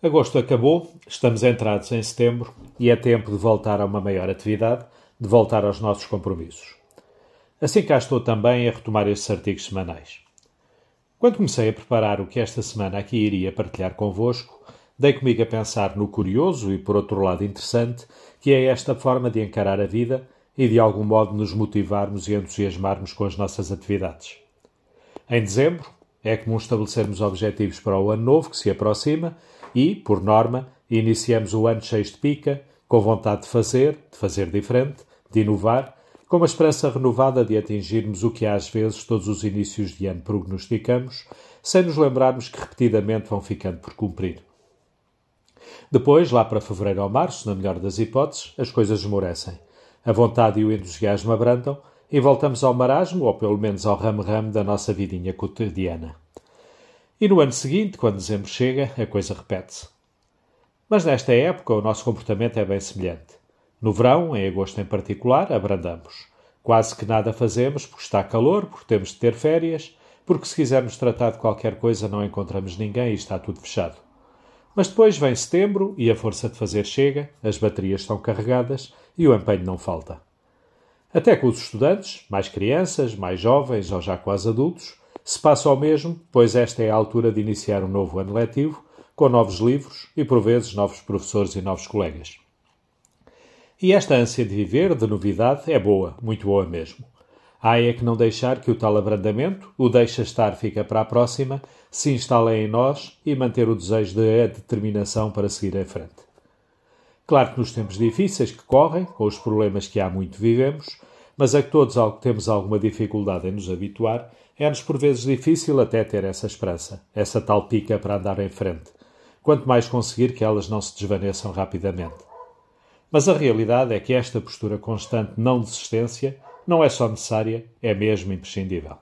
Agosto acabou, estamos entrados em setembro e é tempo de voltar a uma maior atividade, de voltar aos nossos compromissos. Assim cá estou também a retomar estes artigos semanais. Quando comecei a preparar o que esta semana aqui iria partilhar convosco, dei comigo a pensar no curioso e, por outro lado, interessante que é esta forma de encarar a vida e de algum modo nos motivarmos e entusiasmarmos com as nossas atividades. Em dezembro, é comum estabelecermos objetivos para o ano novo que se aproxima e, por norma, iniciamos o ano cheio de pica, com vontade de fazer, de fazer diferente, de inovar, com uma esperança renovada de atingirmos o que às vezes todos os inícios de ano prognosticamos, sem nos lembrarmos que repetidamente vão ficando por cumprir. Depois, lá para fevereiro ou março, na melhor das hipóteses, as coisas esmorecem. A vontade e o entusiasmo abrandam e voltamos ao marasmo, ou pelo menos ao ramo-ramo da nossa vidinha cotidiana. E no ano seguinte, quando dezembro chega, a coisa repete-se. Mas nesta época o nosso comportamento é bem semelhante. No verão, em agosto em particular, abrandamos. Quase que nada fazemos porque está calor, porque temos de ter férias, porque se quisermos tratar de qualquer coisa não encontramos ninguém e está tudo fechado. Mas depois vem setembro e a força de fazer chega, as baterias estão carregadas e o empenho não falta. Até com os estudantes, mais crianças, mais jovens ou já quase adultos, se passa ao mesmo, pois esta é a altura de iniciar um novo ano letivo, com novos livros e, por vezes, novos professores e novos colegas. E esta ânsia de viver, de novidade, é boa, muito boa mesmo. Há é que não deixar que o tal abrandamento, o deixa estar fica para a próxima, se instale em nós e manter o desejo de a determinação para seguir em frente. Claro que nos tempos difíceis que correm, com os problemas que há muito vivemos, mas a que todos temos alguma dificuldade em nos habituar, é-nos por vezes difícil até ter essa esperança, essa tal pica para andar em frente, quanto mais conseguir que elas não se desvaneçam rapidamente. Mas a realidade é que esta postura constante não desistência não é só necessária, é mesmo imprescindível.